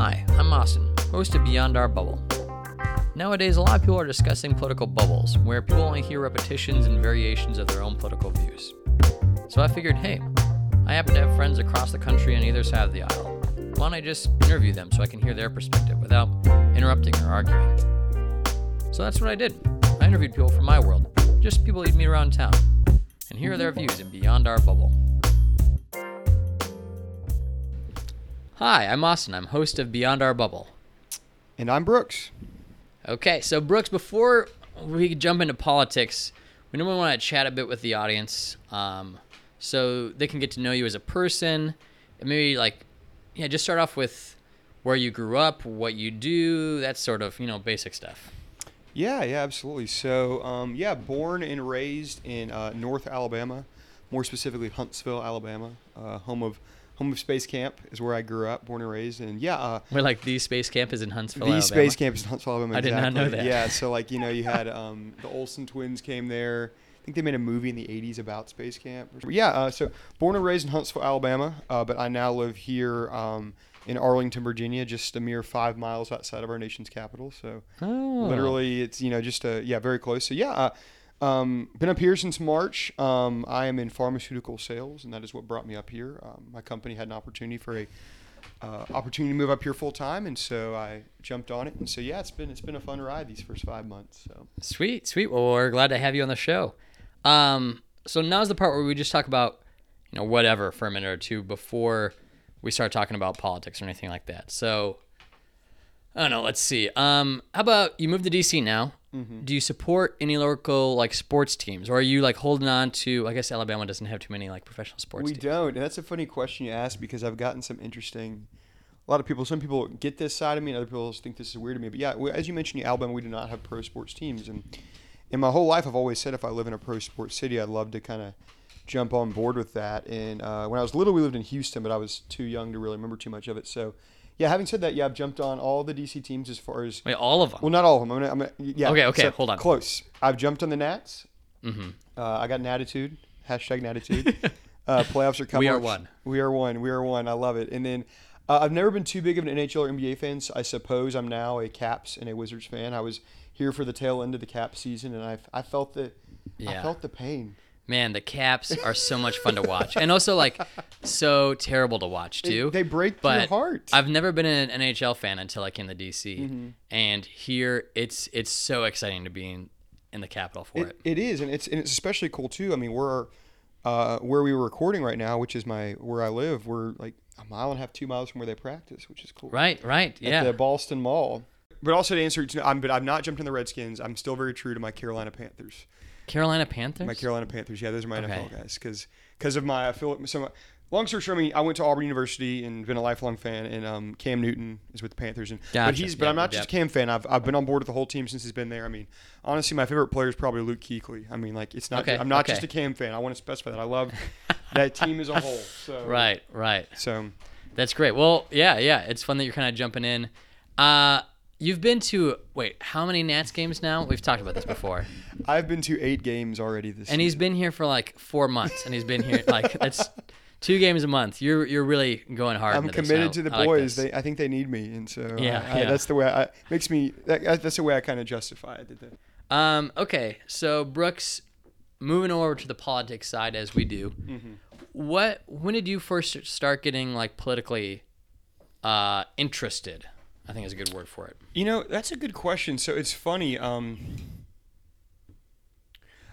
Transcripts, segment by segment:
Hi, I'm Austin, host of Beyond Our Bubble. Nowadays, a lot of people are discussing political bubbles, where people only hear repetitions and variations of their own political views. So I figured, hey, I happen to have friends across the country on either side of the aisle. Why don't I just interview them so I can hear their perspective without interrupting or arguing? So that's what I did. I interviewed people from my world, just people you'd meet around town, and here are their views in Beyond Our Bubble. Hi, I'm Austin. I'm host of Beyond Our Bubble. And I'm Brooks. Okay, so Brooks, before we jump into politics, we normally want to chat a bit with the audience, um, so they can get to know you as a person, and maybe like, yeah, just start off with where you grew up, what you do, that sort of you know basic stuff. Yeah, yeah, absolutely. So, um, yeah, born and raised in uh, North Alabama, more specifically Huntsville, Alabama, uh, home of home of Space Camp is where I grew up, born and raised, and yeah, uh, We're like the space camp is in Huntsville. the Alabama. Space Camp is in Huntsville, Alabama. I did not know that. Yeah, so like you know, you had um, the Olsen twins came there. I think they made a movie in the '80s about Space Camp. Yeah, uh, so born and raised in Huntsville, Alabama, uh, but I now live here um, in Arlington, Virginia, just a mere five miles outside of our nation's capital. So Oh. literally it's you know just a yeah very close so yeah uh, um, been up here since march um, i am in pharmaceutical sales and that is what brought me up here um, my company had an opportunity for a uh, opportunity to move up here full time and so i jumped on it and so yeah it's been it's been a fun ride these first five months so Sweet, sweet. Well, we're glad to have you on the show. Um, so now's the part where we just talk about, you know, whatever for a minute or two before we start talking about politics or anything like that. So, I don't know. Let's see. Um, how about you move to DC now? Do you support any local like sports teams, or are you like holding on to? I guess Alabama doesn't have too many like professional sports we teams. don't and that's a funny question you ask because i've gotten some interesting a lot of people some people get this side of me and other people think this is weird to me but yeah as you mentioned in alabama we do not have pro sports teams and in my whole life i've always said if i live in a pro sports city i'd love to kind of jump on board with that and uh, when i was little we lived in houston but i was too young to really remember too much of it so yeah having said that yeah i've jumped on all the dc teams as far as Wait, all of them. well not all of them i'm gonna, I'm gonna yeah Okay, okay, so hold on. close i've jumped on the nats mm-hmm. uh, I got an attitude. Hashtag an attitude. uh, playoffs are coming. We are one. We are one. We are one. I love it. And then uh, I've never been too big of an NHL or NBA fan. So I suppose I'm now a Caps and a Wizards fan. I was here for the tail end of the Cap season, and I, I felt the I felt the pain. Man, the Caps are so much fun to watch, and also like so terrible to watch It- too. they break your but heart. I've never been an NHL fan until I came to DC, Mm-hmm. and here it's it's so exciting to be in, in the capital for it. It, it is, and it's and it's especially cool too. I mean, we're uh, where we were recording right now, which is my where I live. We're like a mile and a half, two miles from where they practice, which is cool. Right, right, at yeah. the Ballston Mall. But also to answer, I'm, but I've not jumped in the Redskins. I'm still very true to my Carolina Panthers. Carolina Panthers. My Carolina Panthers, yeah, those are my Okay. NFL guys. Because because of my, feel so. My, long story short, I mean, I went to Auburn University and been a lifelong fan. And um, Cam Newton is with the Panthers, and but he's, but Yep, I'm not yep. just a Cam fan. I've, I've been on board with the whole team since he's been there. I mean, honestly, my favorite player is probably Luke Kuechly. I mean, like it's not. Okay, I'm not okay. just a Cam fan. I want to specify that. I love that team as a whole. So Right, right. So That's great. Well, yeah, yeah. It's fun that you're kind of jumping in. Uh, you've been to wait, how many Nats games now? We've talked about this before. I've been to eight games already this. Year. And he's been here for like four months, and he's been here like that's two games a month. You're you're really going hard. I'm committed I- to the I boys. this. they, I think they need me, and so Yeah, I, I, yeah. that's the way. I, makes me. That, that's the way I kind of justify it. Um, okay, so Brooks, moving over to the politics side as we do. Mm-hmm. What when did you first start getting like politically uh, interested? I think is a good word for it. You know, that's a good question. So it's funny. Um,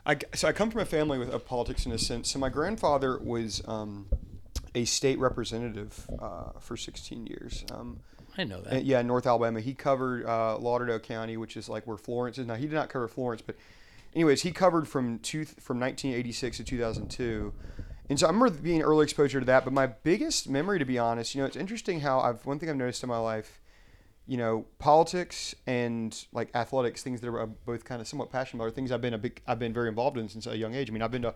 I so I come from a family with of politics in a sense. So my grandfather was um, a state representative uh, for 16 years. Um, I know that. Yeah, in North Alabama. He covered uh, Lauderdale County, which is like where Florence is. Now he did not cover Florence, but anyways, he covered from two from 1986 to 2002. And so I remember being early exposure to that. But my biggest memory, to be honest, you know, it's interesting how I've one thing I've noticed in my life, you know, politics and like athletics, things that are both kind of somewhat passionate about, are things I've been a big, I've been very involved in since a young age. I mean, I've been to,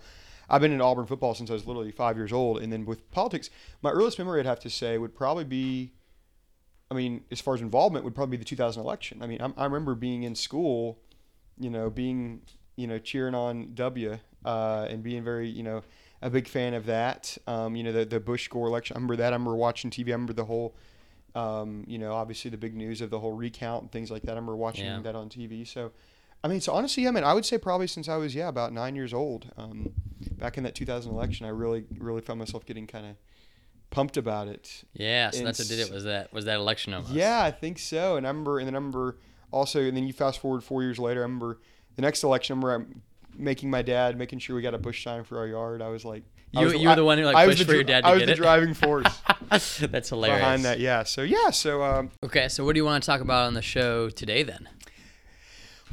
I've been in Auburn football since I was literally five years old, and then with politics, my earliest memory I'd have to say would probably be I mean, as far as involvement, would probably be the 2000 election. I mean, I'm, I remember being in school, you know, being, you know, cheering on W uh, and being very, you know, a big fan of that. Um, you know, the, the Bush Gore election. I remember that. I remember watching TV. I remember the whole Um, you know, obviously the big news of the whole recount and things like that. I remember watching Yeah. that on TV. So, I mean, so honestly, I mean, I would say probably since I was yeah about nine years old, um, back in that 2000 election, I really really found myself getting kind of pumped about it. Yeah, so that's what did it. Was that was that election almost? Yeah, I think so. And I remember, and then I remember also, and then you fast forward four years later. I remember the next election. I remember I'm making my dad, making sure we got a bush sign for our yard. I was like, You- was you were the one who, like, pushed the for your dad to I was get the it? driving force that's hilarious. behind that. Yeah. So yeah. So um, Okay, so what do you want to talk about on the show today then?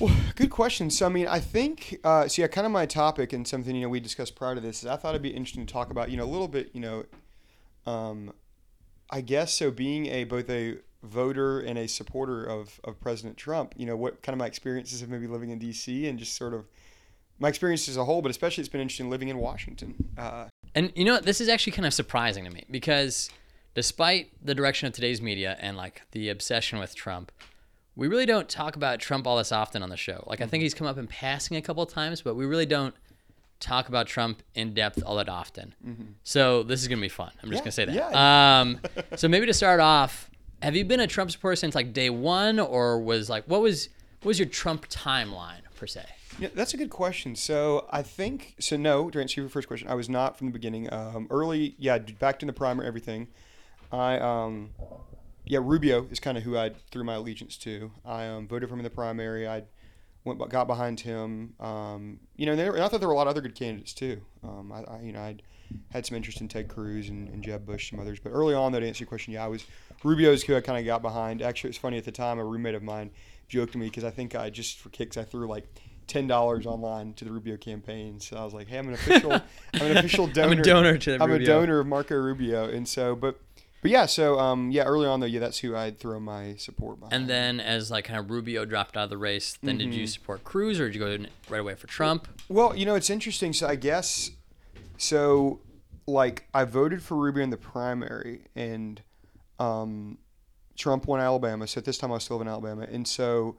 Well, good question. So, I mean, I think, uh, so yeah, kind of my topic and something, you know, we discussed prior to this is I thought it'd be interesting to talk about, you know, a little bit, you know, um, I guess so being a, both a voter and a supporter of, of President Trump, you know, what kind of my experiences of maybe living in DC and just sort of my experience as a whole, but especially it's been interesting living in Washington. Uh, And you know what? This is actually kind of surprising to me because despite the direction of today's media and like the obsession with Trump, we really don't talk about Trump all this often on the show. Like I think he's come up in passing a couple of times, but we really don't talk about Trump in depth all that often. So this is gonna be fun. I'm just Mm-hmm. Yeah, gonna say that. Um, so maybe to start off, have you been a Trump supporter since like day one, or was like what was what was your Trump timeline per se? Yeah, that's a good question. So I think so. No, to answer your first question, I was not from the beginning. Um, early, yeah, back in the primer, everything. I um, yeah, Rubio is kind of who I threw my allegiance to. I um, voted for him in the primary. I went got behind him. Um, you know, and, there, and I thought there were a lot of other good candidates too. Um, I, I you know I had some interest in Ted Cruz and, and Jeb Bush, some others. But early on, though, to answer your question, yeah, I was Rubio's who I kind of got behind. Actually, it's funny at the time. A roommate of mine joked to me because I think I just for kicks I threw like ten dollars online to the Rubio campaign. So I was like, hey, I'm an official, I'm an official donor. I'm a donor to the I'm Rubio. a donor of Marco Rubio, and so but. But yeah, so um, yeah, early on though, yeah, that's who I'd throw my support behind. And then, as like kind of Rubio dropped out of the race, then did you support Cruz or did you go right away for Trump? Well, you know, it's interesting. So I guess, so like I voted for Rubio in the primary, and um, Trump won Alabama. So at this time I was still in Alabama, and so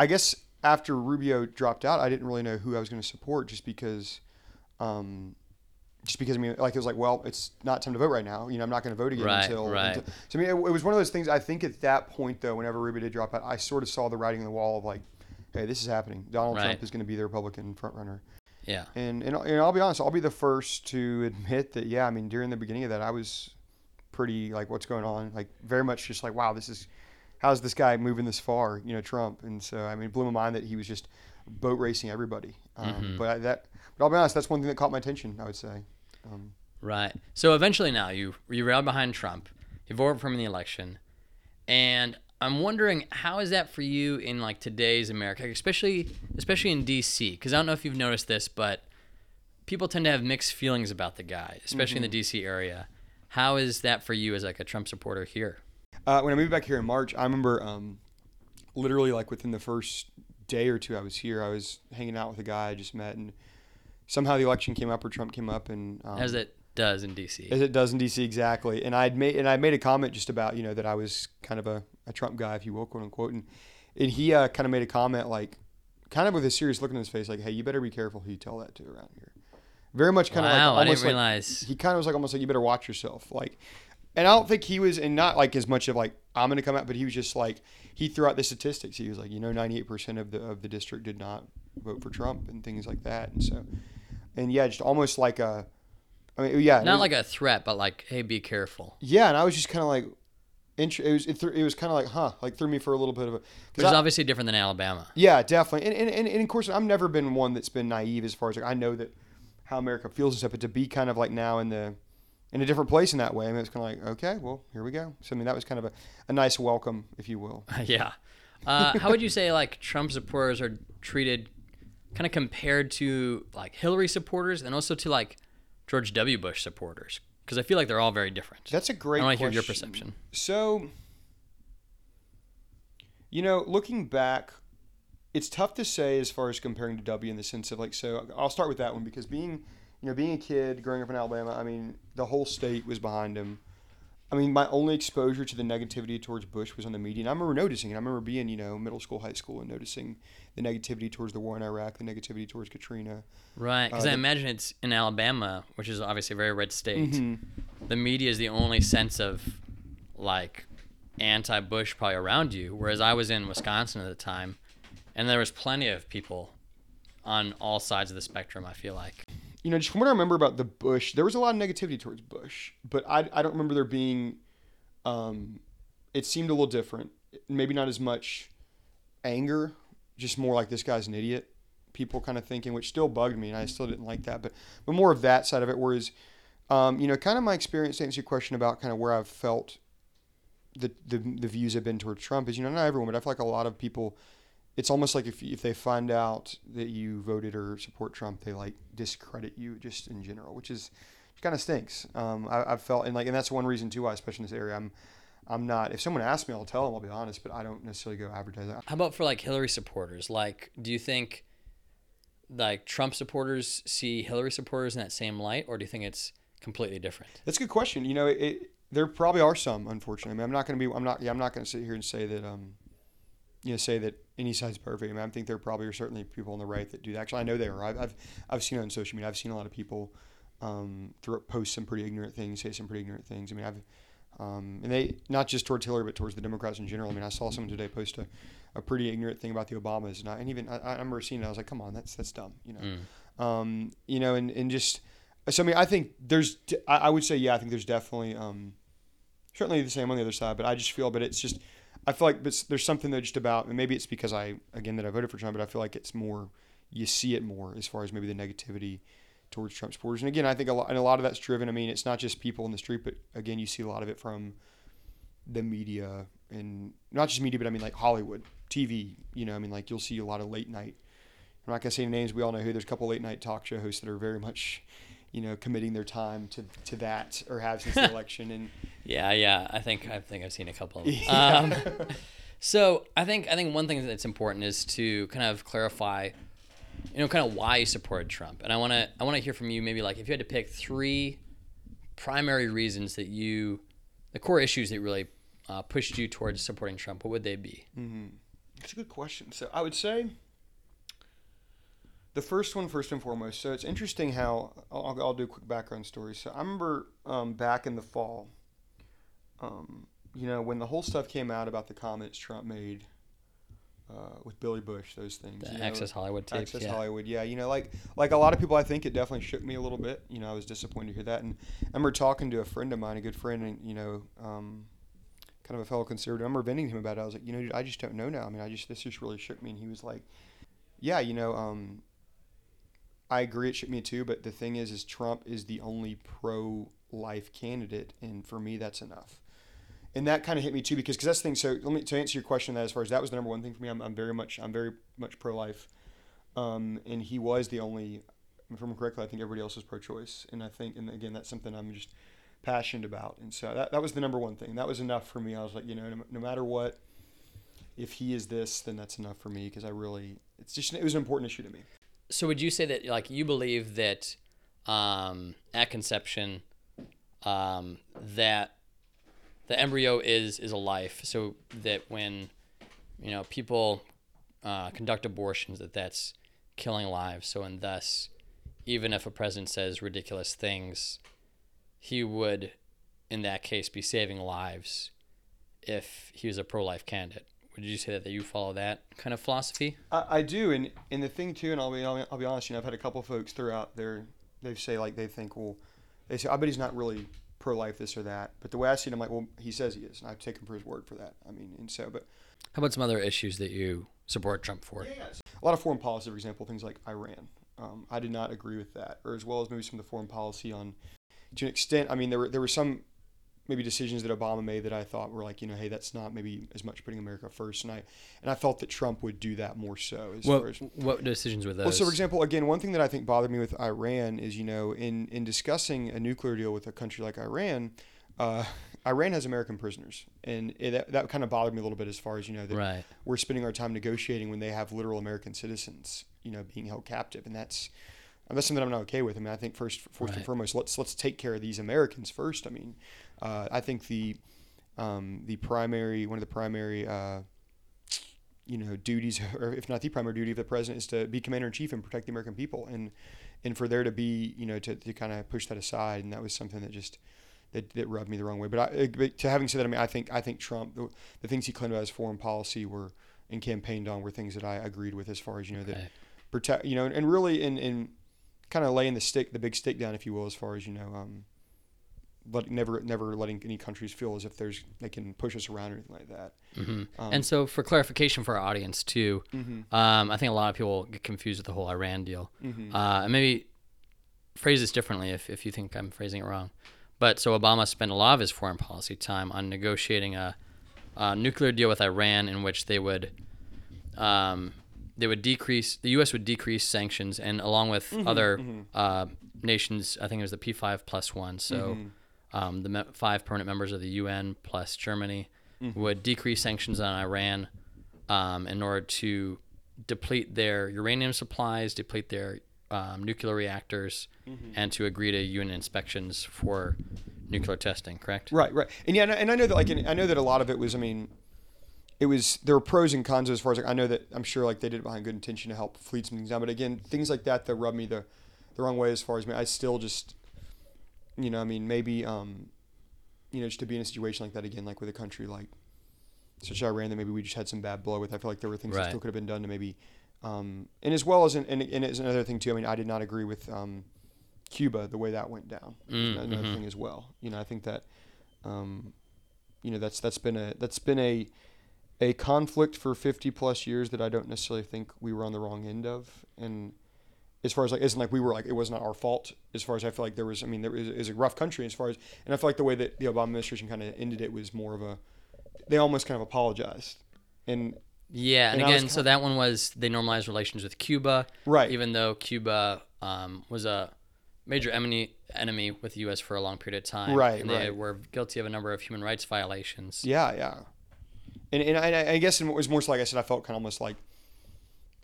I guess after Rubio dropped out, I didn't really know who I was going to support, just because. Um, just because I mean, like it was like, well, it's not time to vote right now. You know, I'm not going to vote again Right, until, right. until. So I mean, it, it was one of those things. I think at that point, though, whenever Rubio did drop out, I sort of saw the writing on the wall of like, hey, this is happening. Donald Right. Trump is going to be the Republican frontrunner. Yeah. And, and and I'll be honest, I'll be the first to admit that yeah, I mean during the beginning of that I was pretty like what's going on, like very much just like wow, this is how's this guy moving this far, you know, Trump. And so I mean it blew my mind that he was just boat racing everybody. Um, Mm-hmm. But I, that but I'll be honest, that's one thing that caught my attention, I would say. Um, Right. So eventually now you you rallied behind Trump. You voted for him in the election. And I'm wondering how is that for you in like today's America, especially especially in DC because I don't know if you've noticed this, but people tend to have mixed feelings about the guy, especially in the DC area. How is that for you as like a Trump supporter here? Uh, when I moved back here in March, I remember um, literally like within the first day or two I was here, I was hanging out with a guy I just met, and somehow the election came up or Trump came up, and um, As it does in DC. as it does in DC exactly. And I'd made and I made a comment just about you know that I was kind of a, a Trump guy, if you will, quote unquote, and and he uh, kind of made a comment like, kind of with a serious look on his face, like, hey, you better be careful who you tell that to around here. Very much kind of Wow, I didn't like realize. he kind of was like almost like you better watch yourself like and i don't think he was and not like as much of like i'm gonna come out but he was just like he threw out the statistics he was like you know 98% of the of the district did not vote for trump and things like that and so and yeah just almost like a i mean yeah Not was- like a threat, but like, hey, be careful. yeah and i was just kind of like it was it, threw it was kind of like huh like threw me for a little bit of a Which is obviously different than Alabama. yeah, definitely. And, and, and, and of course, I've never been one that's been naive as far as like I know that how America feels and stuff, but to be kind of like now in the in a different place in that way, I mean, it's kind of like okay, well, here we go. So I mean, that was kind of a, a nice welcome, if you will. yeah. Uh, how would you say like Trump supporters are treated, kind of compared to like Hillary supporters, and also to like George W. Bush supporters? Because I feel like they're all very different. That's a great. I want to hear your perception. So, you know, looking back, it's tough to say as far as comparing to W in the sense of like. So I'll start with that one because being, you know, being a kid growing up in Alabama, I mean, the whole state was behind him. I mean, my only exposure to the negativity towards Bush was on the media, and I remember noticing it. I remember being, you know, middle school, high school, and noticing the negativity towards the war in Iraq, the negativity towards Katrina. Right. Because Uh, I imagine it's in Alabama, which is obviously a very red state. Mhm. The media is the only sense of like anti-Bush probably around you, whereas I was in Wisconsin at the time, and there was plenty of people on all sides of the spectrum. I feel like. You know, just from what I remember about the Bush, there was a lot of negativity towards Bush, but I, I don't remember there being. Um, it seemed a little different. Maybe not as much anger, just more like this guy's an idiot. People kind of thinking, which still bugged me, and I still didn't like that. But but more of that side of it. Whereas, um, you know, kind of my experience to answer your question about kind of where I've felt the, the the views have been towards Trump is, you know, not everyone, but I feel like a lot of people. It's almost like if if they find out that you voted or support Trump, they like discredit you just in general, which is kind of stinks. Um, I, I've felt and like and that's one reason too why, especially in this area, I'm I'm not. If someone asks me, I'll tell them. I'll be honest, but I don't necessarily go advertise that. How about for like Hillary supporters? Like, do you think like Trump supporters see Hillary supporters in that same light, or do you think it's completely different? That's a good question. You know, it, it there probably are some. Unfortunately, I mean, I'm not going to be. I'm not. Yeah, I'm not going to sit here and say that. Um, you know, say that any side's perfect. I mean, I think there probably are certainly people on the right that do that. Actually, I know they are. I've, I've, I've seen it on social media. I've seen a lot of people um, throw, post some pretty ignorant things, say some pretty ignorant things. I mean, I've um, and they not just towards Hillary, but towards the Democrats in general. I mean, I saw someone today post a, a pretty ignorant thing about the Obamas, and, I, and even I, I remember seeing it. I was like, "Come on, that's that's dumb," you know. Mm. Um, you know, and, and just so I mean, I think there's I, I would say yeah, I think there's definitely um, certainly the same on the other side, but I just feel, but it's just I feel like there's something that just about, and maybe it's because I again that I voted for Trump, but I feel like it's more you see it more as far as maybe the negativity towards Trump supporters. And again, I think a lot, and a lot of that's driven. I mean, it's not just people in the street, but again, you see a lot of it from the media and not just media, but I mean like Hollywood, TV. You know, I mean like you'll see a lot of late night. I'm not gonna say names. We all know who. There's a couple late night talk show hosts that are very much, you know, committing their time to, to that or have since the election. And yeah, yeah, I think I think I've seen a couple. Of them. Yeah. Um, so I think I think one thing that's important is to kind of clarify, you know, kind of why you supported Trump. And I want to I want to hear from you. Maybe like if you had to pick three primary reasons that you the core issues that really uh, pushed you towards supporting Trump, what would they be? Mm-hmm. That's a good question. So I would say the first one, first and foremost. So it's interesting how I'll, I'll do a quick background story. So I remember um, back in the fall, um, you know, when the whole stuff came out about the comments Trump made uh, with Billy Bush, those things. The you know, Access Hollywood tapes. Access yeah. Hollywood, yeah. You know, like like a lot of people, I think it definitely shook me a little bit. You know, I was disappointed to hear that, and I remember talking to a friend of mine, a good friend, and you know, um, kind of a fellow conservative. I remember venting to him about it. I was like, you know, dude, I just don't know now. I mean, I just this just really shook me, and he was like, yeah, you know, um, I agree, it shook me too. But the thing is, is Trump is the only pro-life candidate, and for me, that's enough and that kind of hit me too because cause that's the thing. So let me to answer your question that as far as that was the number one thing for me. I'm, I'm very much I'm very much pro life, um, and he was the only. If I'm correctly, I think everybody else was pro-choice, and I think and again that's something I'm just passionate about, and so that that was the number one thing. That was enough for me. I was like, you know, no, no matter what, if he is this, then that's enough for me because I really it's just it was an important issue to me. So would you say that like you believe that um, at conception um, that the embryo is is a life, so that when you know people uh, conduct abortions, that that's killing lives. So and thus, even if a president says ridiculous things, he would, in that case, be saving lives if he was a pro-life candidate. Would you say that, that you follow that kind of philosophy? I, I do, and and the thing too, and I'll be I'll, I'll be honest, you know, I've had a couple folks throughout there. They say like they think, well, they say, I bet he's not really pro life, this or that. But the way I see it, I'm like, well, he says he is, and I take him for his word for that. I mean, and so, but. How about some other issues that you support Trump for? Yeah, a lot of foreign policy, for example, things like Iran. Um, I did not agree with that, or as well as maybe some of the foreign policy on, to an extent. I mean, there were there were some maybe decisions that Obama made that I thought were like, you know, hey, that's not maybe as much putting America first, and I and I felt that Trump would do that more so. As what, far as, what decisions were those? Well, so for example, again, one thing that I think bothered me with Iran is, you know, in in discussing a nuclear deal with a country like Iran, uh, Iran has American prisoners, and it, that, that kind of bothered me a little bit as far as you know that right. we're spending our time negotiating when they have literal American citizens, you know, being held captive, and that's that's something I'm not okay with. I mean, I think first, first right. and foremost, let's let's take care of these Americans first. I mean, uh, I think the um, the primary one of the primary uh, you know duties, or if not the primary duty of the president, is to be commander in chief and protect the American people, and and for there to be you know to, to kind of push that aside, and that was something that just that, that rubbed me the wrong way. But, I, but to having said that, I mean, I think I think Trump, the, the things he claimed about his foreign policy were and campaigned on were things that I agreed with as far as you know that protect you know and really in in kind of laying the stick the big stick down if you will as far as you know um let, never never letting any countries feel as if there's they can push us around or anything like that. hmm Um, and so, for clarification for our audience too, Mhm. um, I think a lot of people get confused with the whole Iran deal. Mhm. Uh, and maybe phrase this differently if, if you think I'm phrasing it wrong. But so Obama spent a lot of his foreign policy time on negotiating a, a nuclear deal with Iran in which they would um, they would decrease the U.S. would decrease sanctions and along with other Uh, nations, I think it was the P5 plus one, so um, the me- five permanent members of the UN plus Germany would decrease sanctions on Iran um, in order to deplete their uranium supplies, deplete their um, nuclear reactors, and to agree to UN inspections for nuclear testing. Correct? Right, right, and yeah, and I, and I know that like in, I know that a lot of it was. I mean, it was there were pros and cons as far as like I know that I'm sure like they did it behind good intention to help fleets and things down. But again, things like that that rub me the the wrong way as far as me. I still just, you know, I mean, maybe um, you know, just to be in a situation like that again, like with a country like such as Iran that maybe we just had some bad blow with. I feel like there were things that still could have been done to maybe, um, and as well as and and, and it's another thing too. I mean, I did not agree with um, Cuba the way that went down. Mm, another mhm. thing as well. You know, I think that, um, you know, that's that's been a that's been a a conflict for 50 plus years that I don't necessarily think we were on the wrong end of. And as far as like, isn't like we were like, it was not our fault as far as I feel like there was, I mean, there is, is a rough country as far as, and I feel like the way that the Obama administration kind of ended it was more of a, they almost kind of apologized. And Yeah, and, And again, so that one was they normalized relations with Cuba, right. even though Cuba um, was a major enemy enemy with the U.S. for a long period of time. Right, and they right. were guilty of a number of human rights violations. Yeah, yeah. And and I, I guess it was more so like I said, I felt kind of almost like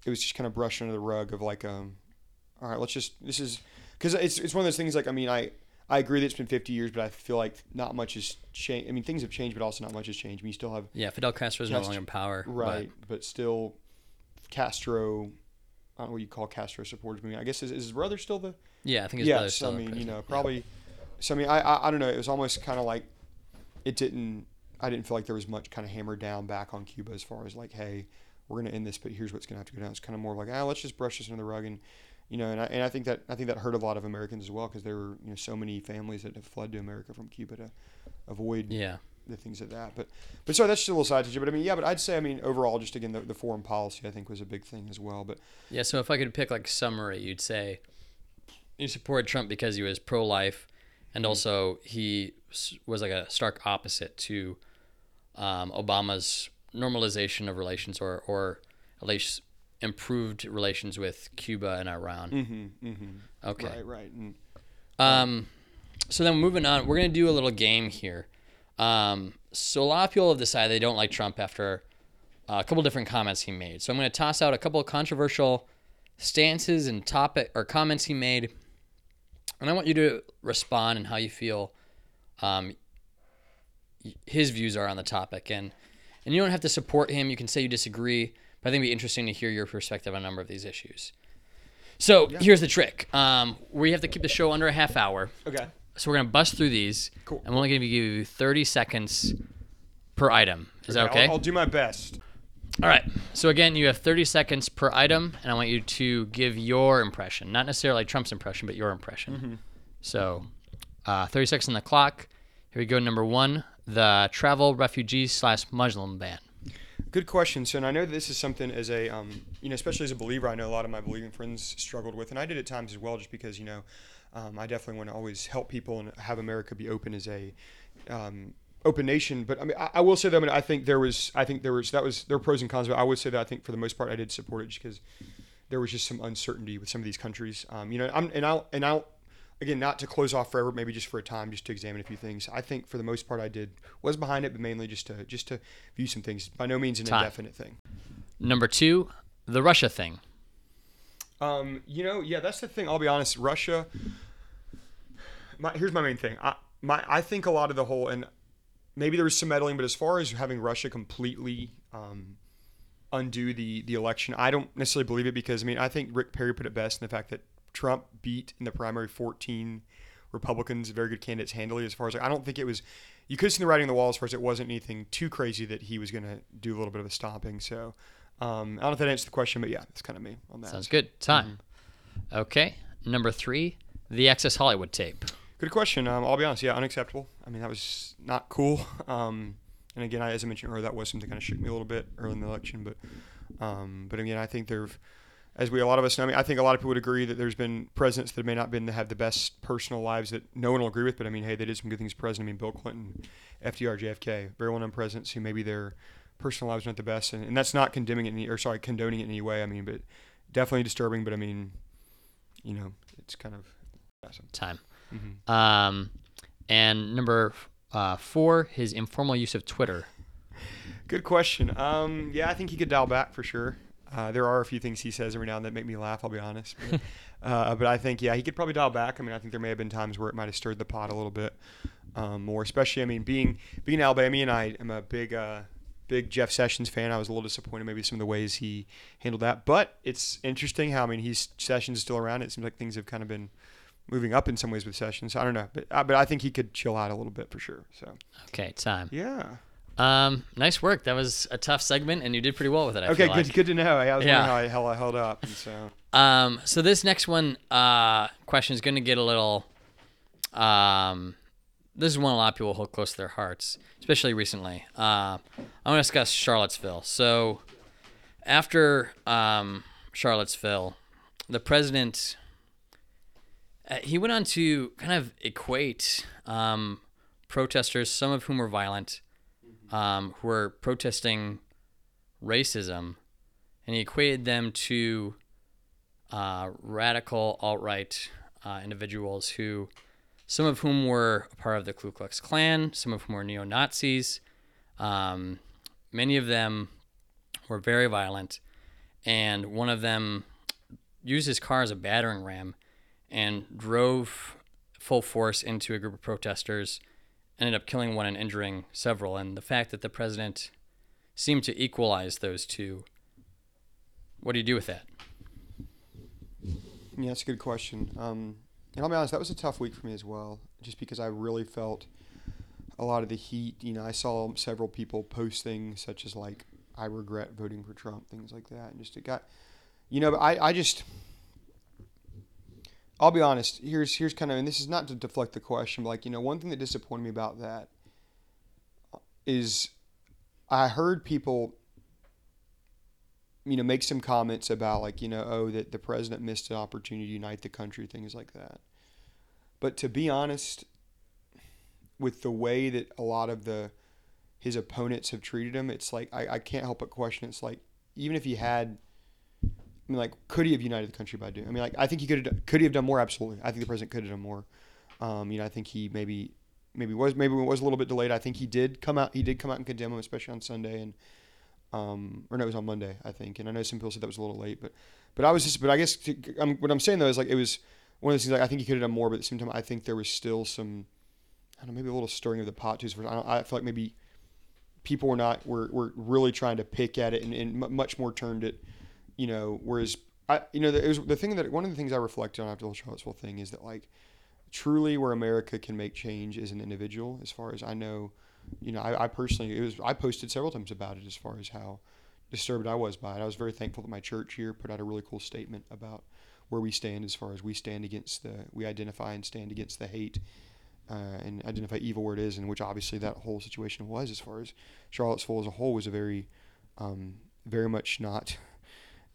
it was just kind of brushed under the rug of like, um, all right, let's just this is because it's it's one of those things like I mean I I agree that it's been 50 years, but I feel like not much has changed. I mean things have changed, but also not much has changed. We still have Yeah, Fidel Castro is no longer in power. right, but, still Castro. I don't know what you call Castro supporters. I mean, I guess is, is his brother still the yeah, I think his brother's yes, still I the mean, you know, Yeah. probably. So I mean, I, I I don't know. It was almost kind of like it didn't. I didn't feel like there was much kind of hammered down back on Cuba as far as like, hey, we're gonna end this, but here's what's gonna have to go down. It's kind of more like, ah, let's just brush this under the rug, and you know, and I, and I think that I think that hurt a lot of Americans as well because there were you know so many families that have fled to America from Cuba to avoid Yeah. the things of that. But but sorry, that's just a little side tangent. But I mean, yeah, but I'd say I mean overall, just again the, the foreign policy I think was a big thing as well. But Yeah, so if I could pick like summary, you'd say you supported Trump because he was pro-life, and Mm-hmm. also he was like a stark opposite to um, Obama's normalization of relations, or or at least improved relations with Cuba and Iran. mm-hmm, mm-hmm. Okay. right, right, and Um, so then moving on, we're gonna do a little game here. Um, so a lot of people have decided they don't like Trump after uh, a couple different comments he made. So I'm gonna toss out a couple of controversial stances and topic or comments he made, and I want you to respond and how you feel um, his views are on the topic. And and you don't have to support him. You can say you disagree, but I think it'd be interesting to hear your perspective on a number of these issues. So here's the trick: um, we have to keep the show under a half hour. okay. So we're gonna bust through these. Cool. I'm only gonna give you 30 seconds per item. Is that okay? I'll, I'll do my best. All right. So again, you have 30 seconds per item, and I want you to give your impression, not necessarily Trump's impression, but your impression. Mm-hmm. So, uh, 30 seconds on the clock. Here we go. Number one: the travel refugee slash Muslim ban. Good question. So, and I know this is something as a, um, you know, especially as a believer, I know a lot of my believing friends struggled with, and I did at times as well, just because you know, um, I definitely want to always help people and have America be open as a um, open nation. But I mean, I, I will say that I mean, I think there was, I think there was that was there were pros and cons, but I would say that I think for the most part I did support it just because there was just some uncertainty with some of these countries. Um, you know, I'm and I'll and I'll again not to close off forever, maybe just for a time, just to examine a few things. I think for the most part I did was behind it, but mainly just to just to view some things. By no means an Time. indefinite thing. Number two: the Russia thing. Um, you know, yeah, that's the thing. I'll be honest. Russia. My, here's my main thing. I my I think a lot of the whole and maybe there was some meddling, but as far as having Russia completely um, undo the the election, I don't necessarily believe it because I mean I think Rick Perry put it best in the fact that Trump beat in the primary 14 Republicans, very good candidates, handily. As far as I don't think it was, you could see the writing on the wall as far as it wasn't anything too crazy that he was going to do a little bit of a stomping. So um, I don't know if that answers the question, but yeah, that's kind of me on that. Sounds good. Time. Okay. Number three, the Access Hollywood tape. Good question. Um, I'll be honest. Yeah, unacceptable. I mean, that was not cool. Um, and again, I, as I mentioned earlier, that was something that kind of shook me a little bit early in the election. But, um, but again, I think there, as we a lot of us know, I mean, I think a lot of people would agree that there's been presidents that may not been have the best personal lives that no one will agree with. But I mean, hey, they did some good things. President, I mean, Bill Clinton, FDR, JFK, very well-known presidents who maybe their personal lives aren't the best, and, and that's not condemning it, any, or sorry, condoning it in any way. I mean, but definitely disturbing. But I mean, you know, it's kind of awesome. Time. Mhm. Um, and number uh, four, his informal use of Twitter. Good question. Um, yeah, I think he could dial back for sure. Uh, there are a few things he says every now and then that make me laugh. I'll be honest, but, uh, but I think yeah, he could probably dial back. I mean, I think there may have been times where it might have stirred the pot a little bit um, more, especially. I mean, being being Alabamian, I am a big uh, big Jeff Sessions fan. I was a little disappointed maybe some of the ways he handled that, but it's interesting how I mean he's Sessions is still around. It seems like things have kind of been moving up in some ways with Sessions. I don't know, but uh, but I think he could chill out a little bit for sure. So Okay, time. yeah. Um, nice work. That was a tough segment, and you did pretty well with it. I Okay, good like. good to know. I was Yeah. wondering how I, how I held up, and so. Um, so this next one, uh, question is going to get a little. Um, this is one a lot of people hold close to their hearts, especially recently. Uh, I want to discuss Charlottesville. So, after um, Charlottesville, the president uh, he went on to kind of equate um, protesters, some of whom were violent, um, who were protesting racism, and he equated them to uh, radical alt right uh, individuals who, some of whom were a part of the Ku Klux Klan, some of whom were neo Nazis. Um, many of them were very violent, and one of them used his car as a battering ram and drove full force into a group of protesters, ended up killing one and injuring several. And the fact that the president seemed to equalize those two, what do you do with that? Yeah, that's a good question. Um, and I'll be honest, that was a tough week for me as well, just because I really felt a lot of the heat. You know, I saw several people post things such as like, "I regret voting for Trump," things like that, and just it got, you know, I, I just, I'll be honest. Here's here's kind of, and this is not to deflect the question, but like you know, one thing that disappointed me about that is, I heard people you know, make some comments about like, you know, oh, that the president missed an opportunity to unite the country, things like that. But to be honest, with the way that a lot of the his opponents have treated him, it's like I, I can't help but question. It's like even if he had, I mean, like, could he have united the country by doing? I mean, like, I think he could have. done- Could he have done more? Absolutely. I think the president could have done more. Um, you know, I think he maybe maybe was maybe was a little bit delayed. I think he did come out. He did come out and condemn him, especially on Sunday and um, or no, it was on Monday, I think. And I know some people said that was a little late, but but I was just, but I guess to, um, what I'm saying though is like it was one of those things. Like I think he could have done more, but at the same time, I think there was still some, I don't know, maybe a little stirring of the pot too. I, I feel like maybe people were not were, were really trying to pick at it and, and much more turned it, you know. Whereas I, you know, it was the thing that one of the things I reflected on after the Charlottesville thing is that like truly where America can make change is an individual. As far as I know, you know, I, I personally it was I posted several times about it as far as how disturbed I was by it. I was very thankful that my church here put out a really cool statement about where we stand as far as we stand against the we identify and stand against the hate uh, and identify evil where it is, and which obviously that whole situation was as far as Charlottesville as a whole was a very um, very much not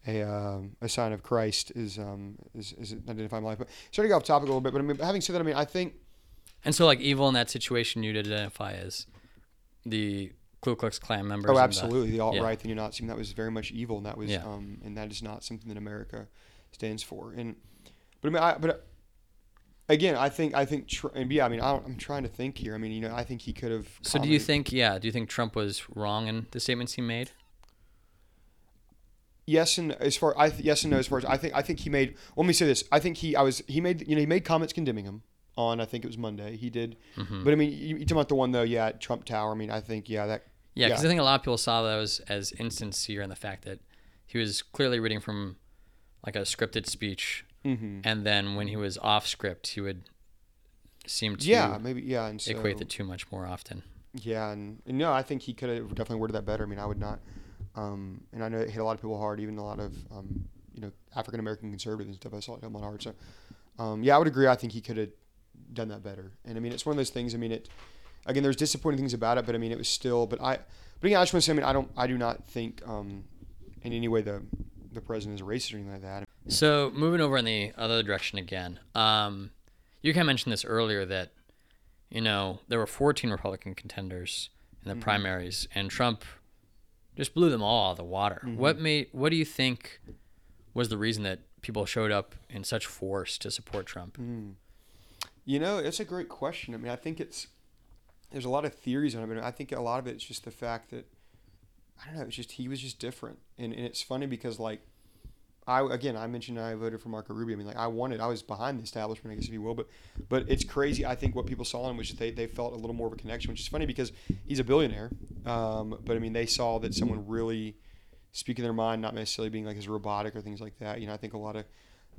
a, um, a sign of Christ is um, is, is identifying life. But starting off topic a little bit, but I mean, having said that, I mean, I think And so, like, evil in that situation, you'd identify as the Ku Klux Klan members. Oh, the- absolutely. The alt right, the neo Nazi, that was very much evil, and that was, Yeah. um, and that is not something that America stands for. And, but I mean, I, but uh, again, I think, I think, tr- and yeah, I mean, I don't, I'm trying to think here. I mean, you know, I think he could have. So, do you think, yeah, do you think Trump was wrong in the statements he made? Yes, and as far I th- yes and no as far as I think I think he made. Let me say this. I think he I was he made you know he made comments condemning him on I think it was Monday. He did, Mm-hmm. but I mean, you, you talking about the one though? Yeah, at Trump Tower. I mean, I think yeah that Yeah, because Yeah. I think a lot of people saw those as insincere in the fact that he was clearly reading from like a scripted speech, hmm and then when he was off script, he would seem to yeah, maybe yeah, and so equate the two much more often. yeah, and, and no, I think he could have definitely worded that better. I mean, I would not, um, and I know it hit a lot of people hard, even a lot of um, you know African American conservatives and stuff. I saw it hit them hard. So um, yeah, I would agree. I think he could have done that better. And I mean, it's one of those things. I mean, it again, there's disappointing things about it, but I mean, it was still. But I, but again, I just want to say, I mean, I don't, I do not think um, in any way the the president is a racist or anything like that. So moving over in the other direction again, um, you kind of mentioned this earlier that you know there were 14 Republican contenders in the primaries, and Trump just blew them all out of the water. Mm-hmm. What made? What do you think was the reason that people showed up in such force to support Trump? Mm. You know, it's a great question. I mean, I think it's there's a lot of theories on it, but I think a lot of it's just the fact that I don't know. It's just he was just different, and, and it's funny because like I again I mentioned I voted for Marco Rubio. I mean, like I wanted, I was behind the establishment, I guess if you will, but but it's crazy. I think what people saw in him was they they felt a little more of a connection, which is funny because he's a billionaire. Um, but I mean, they saw that someone really speaking their mind, not necessarily being like as robotic or things like that. You know, I think a lot of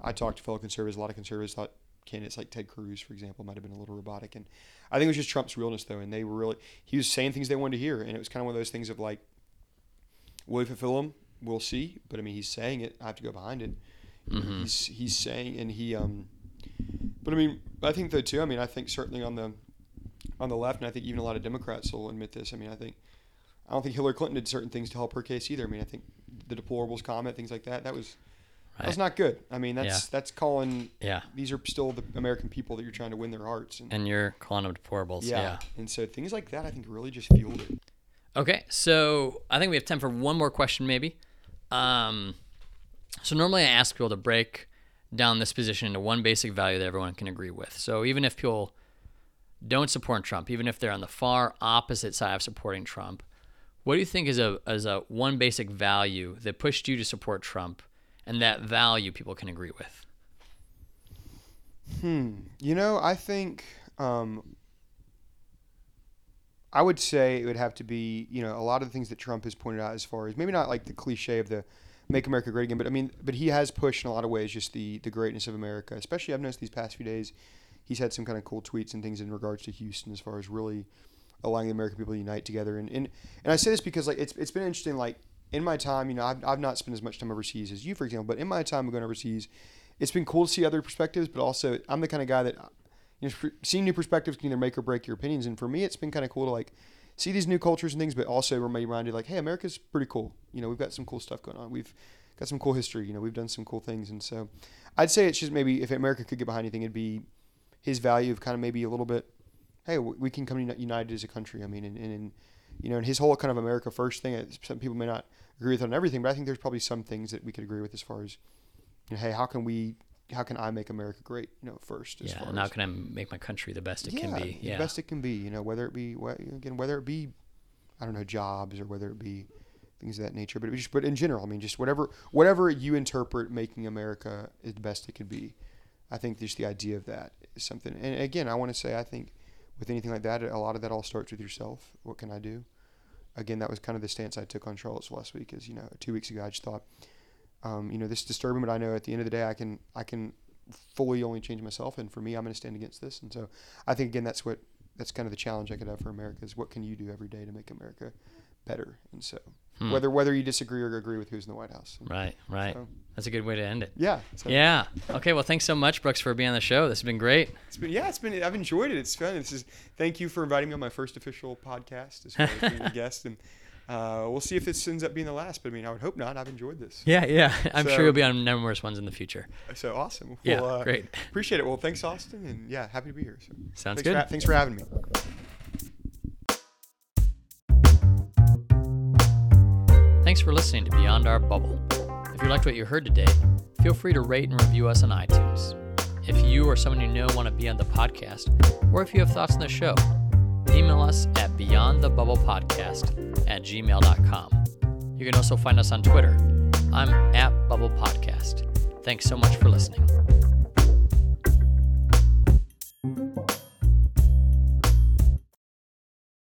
I talked to fellow conservatives. A lot of conservatives thought candidates like Ted Cruz, for example, might have been a little robotic, and I think it was just Trump's realness though, and they were really he was saying things they wanted to hear, and it was kind of one of those things of like, will he fulfill them? We'll see, but I mean, he's saying it. I have to go behind it. Mhm. He's he's saying, and he um, but I mean, I think though too. I mean, I think certainly on the on the left, and I think even a lot of Democrats will admit this. I mean, I think I don't think Hillary Clinton did certain things to help her case either. I mean, I think the deplorables comment, things like that, that was that was not good. I mean, that's Yeah. that's calling. Yeah, These are still the American people that you're trying to win their hearts. And, and you're calling them deplorables. yeah. yeah. and so things like that, I think, really just fueled it. Okay, so I think we have time for one more question, maybe. Um, so normally I ask people to break down this position into one basic value that everyone can agree with. So even if people don't support Trump, even if they're on the far opposite side of supporting Trump, what do you think is a is a one basic value that pushed you to support Trump, and that value people can agree with? Hmm. You know, I think um, I would say it would have to be, you know, a lot of the things that Trump has pointed out as far as maybe not like the cliche of the make America great again, but I mean, but he has pushed in a lot of ways just the the greatness of America. Especially I've noticed these past few days, he's had some kind of cool tweets and things in regards to Houston as far as really allowing the American people to unite together. And and, and I say this because like it's it's been interesting. Like in my time, you know, I've, I've not spent as much time overseas as you, for example, but in my time going overseas, it's been cool to see other perspectives. But also, I'm the kind of guy that you know, seeing new perspectives can either make or break your opinions. And for me, it's been kind of cool to like see these new cultures and things, but also remain reminded like, hey, America's pretty cool. You know, we've got some cool stuff going on. We've got some cool history. You know, we've done some cool things. And so, I'd say it's just maybe if America could get behind anything, it'd be his value of kind of maybe a little bit. Hey, we can come united as a country. I mean, and, and you know, and his whole kind of America first thing. Some people may not agree with on everything, but I think there's probably some things that we could agree with as far as, you know, hey, how can we how can I make America great? You know, first. As yeah, far and how as, can I make my country the best it can be? Yeah, the best it can be. You know, whether it be again, whether it be, I don't know, jobs or whether it be things of that nature. But just, but in general, I mean, just whatever, whatever you interpret making America the best it could be. I think just the idea of that is something. And again, I want to say, I think with anything like that, a lot of that all starts with yourself. What can I do? Again, that was kind of the stance I took on Charlottesville last week. Is you know, two weeks ago, I just thought, um, you know, this is disturbing, but I know at the end of the day, I can, I can fully only change myself, and for me, I'm going to stand against this. And so, I think again, that's what that's kind of the challenge I could have for America is what can you do every day to make America better. And so, Hmm. whether whether you disagree or agree with who's in the White House, right, right. So, That's a good way to end it. yeah, so Yeah. Okay. Well, thanks so much, Brooks, for being on the show. This has been great. It's been yeah, it's been I've enjoyed it. It's fun. This is thank you for inviting me on my first official podcast as far as being a guest, and uh, we'll see if this ends up being the last. But I mean, I would hope not. I've enjoyed this. Yeah, yeah. I'm So- sure you'll be on numerous ones in the future. So awesome. Yeah, uh, great. Appreciate it. Well, thanks, Austin, and yeah, happy to be here. So Sounds thanks good. For, thanks for having me. Thanks for listening to Beyond Our Bubble. If you liked what you heard today, feel free to rate and review us on iTunes. If you or someone you know want to be on the podcast, or if you have thoughts on the show, email us at beyondthebubblepodcast at gmail.com. You can also find us on Twitter. I'm at Bubble Podcast. Thanks so much for listening.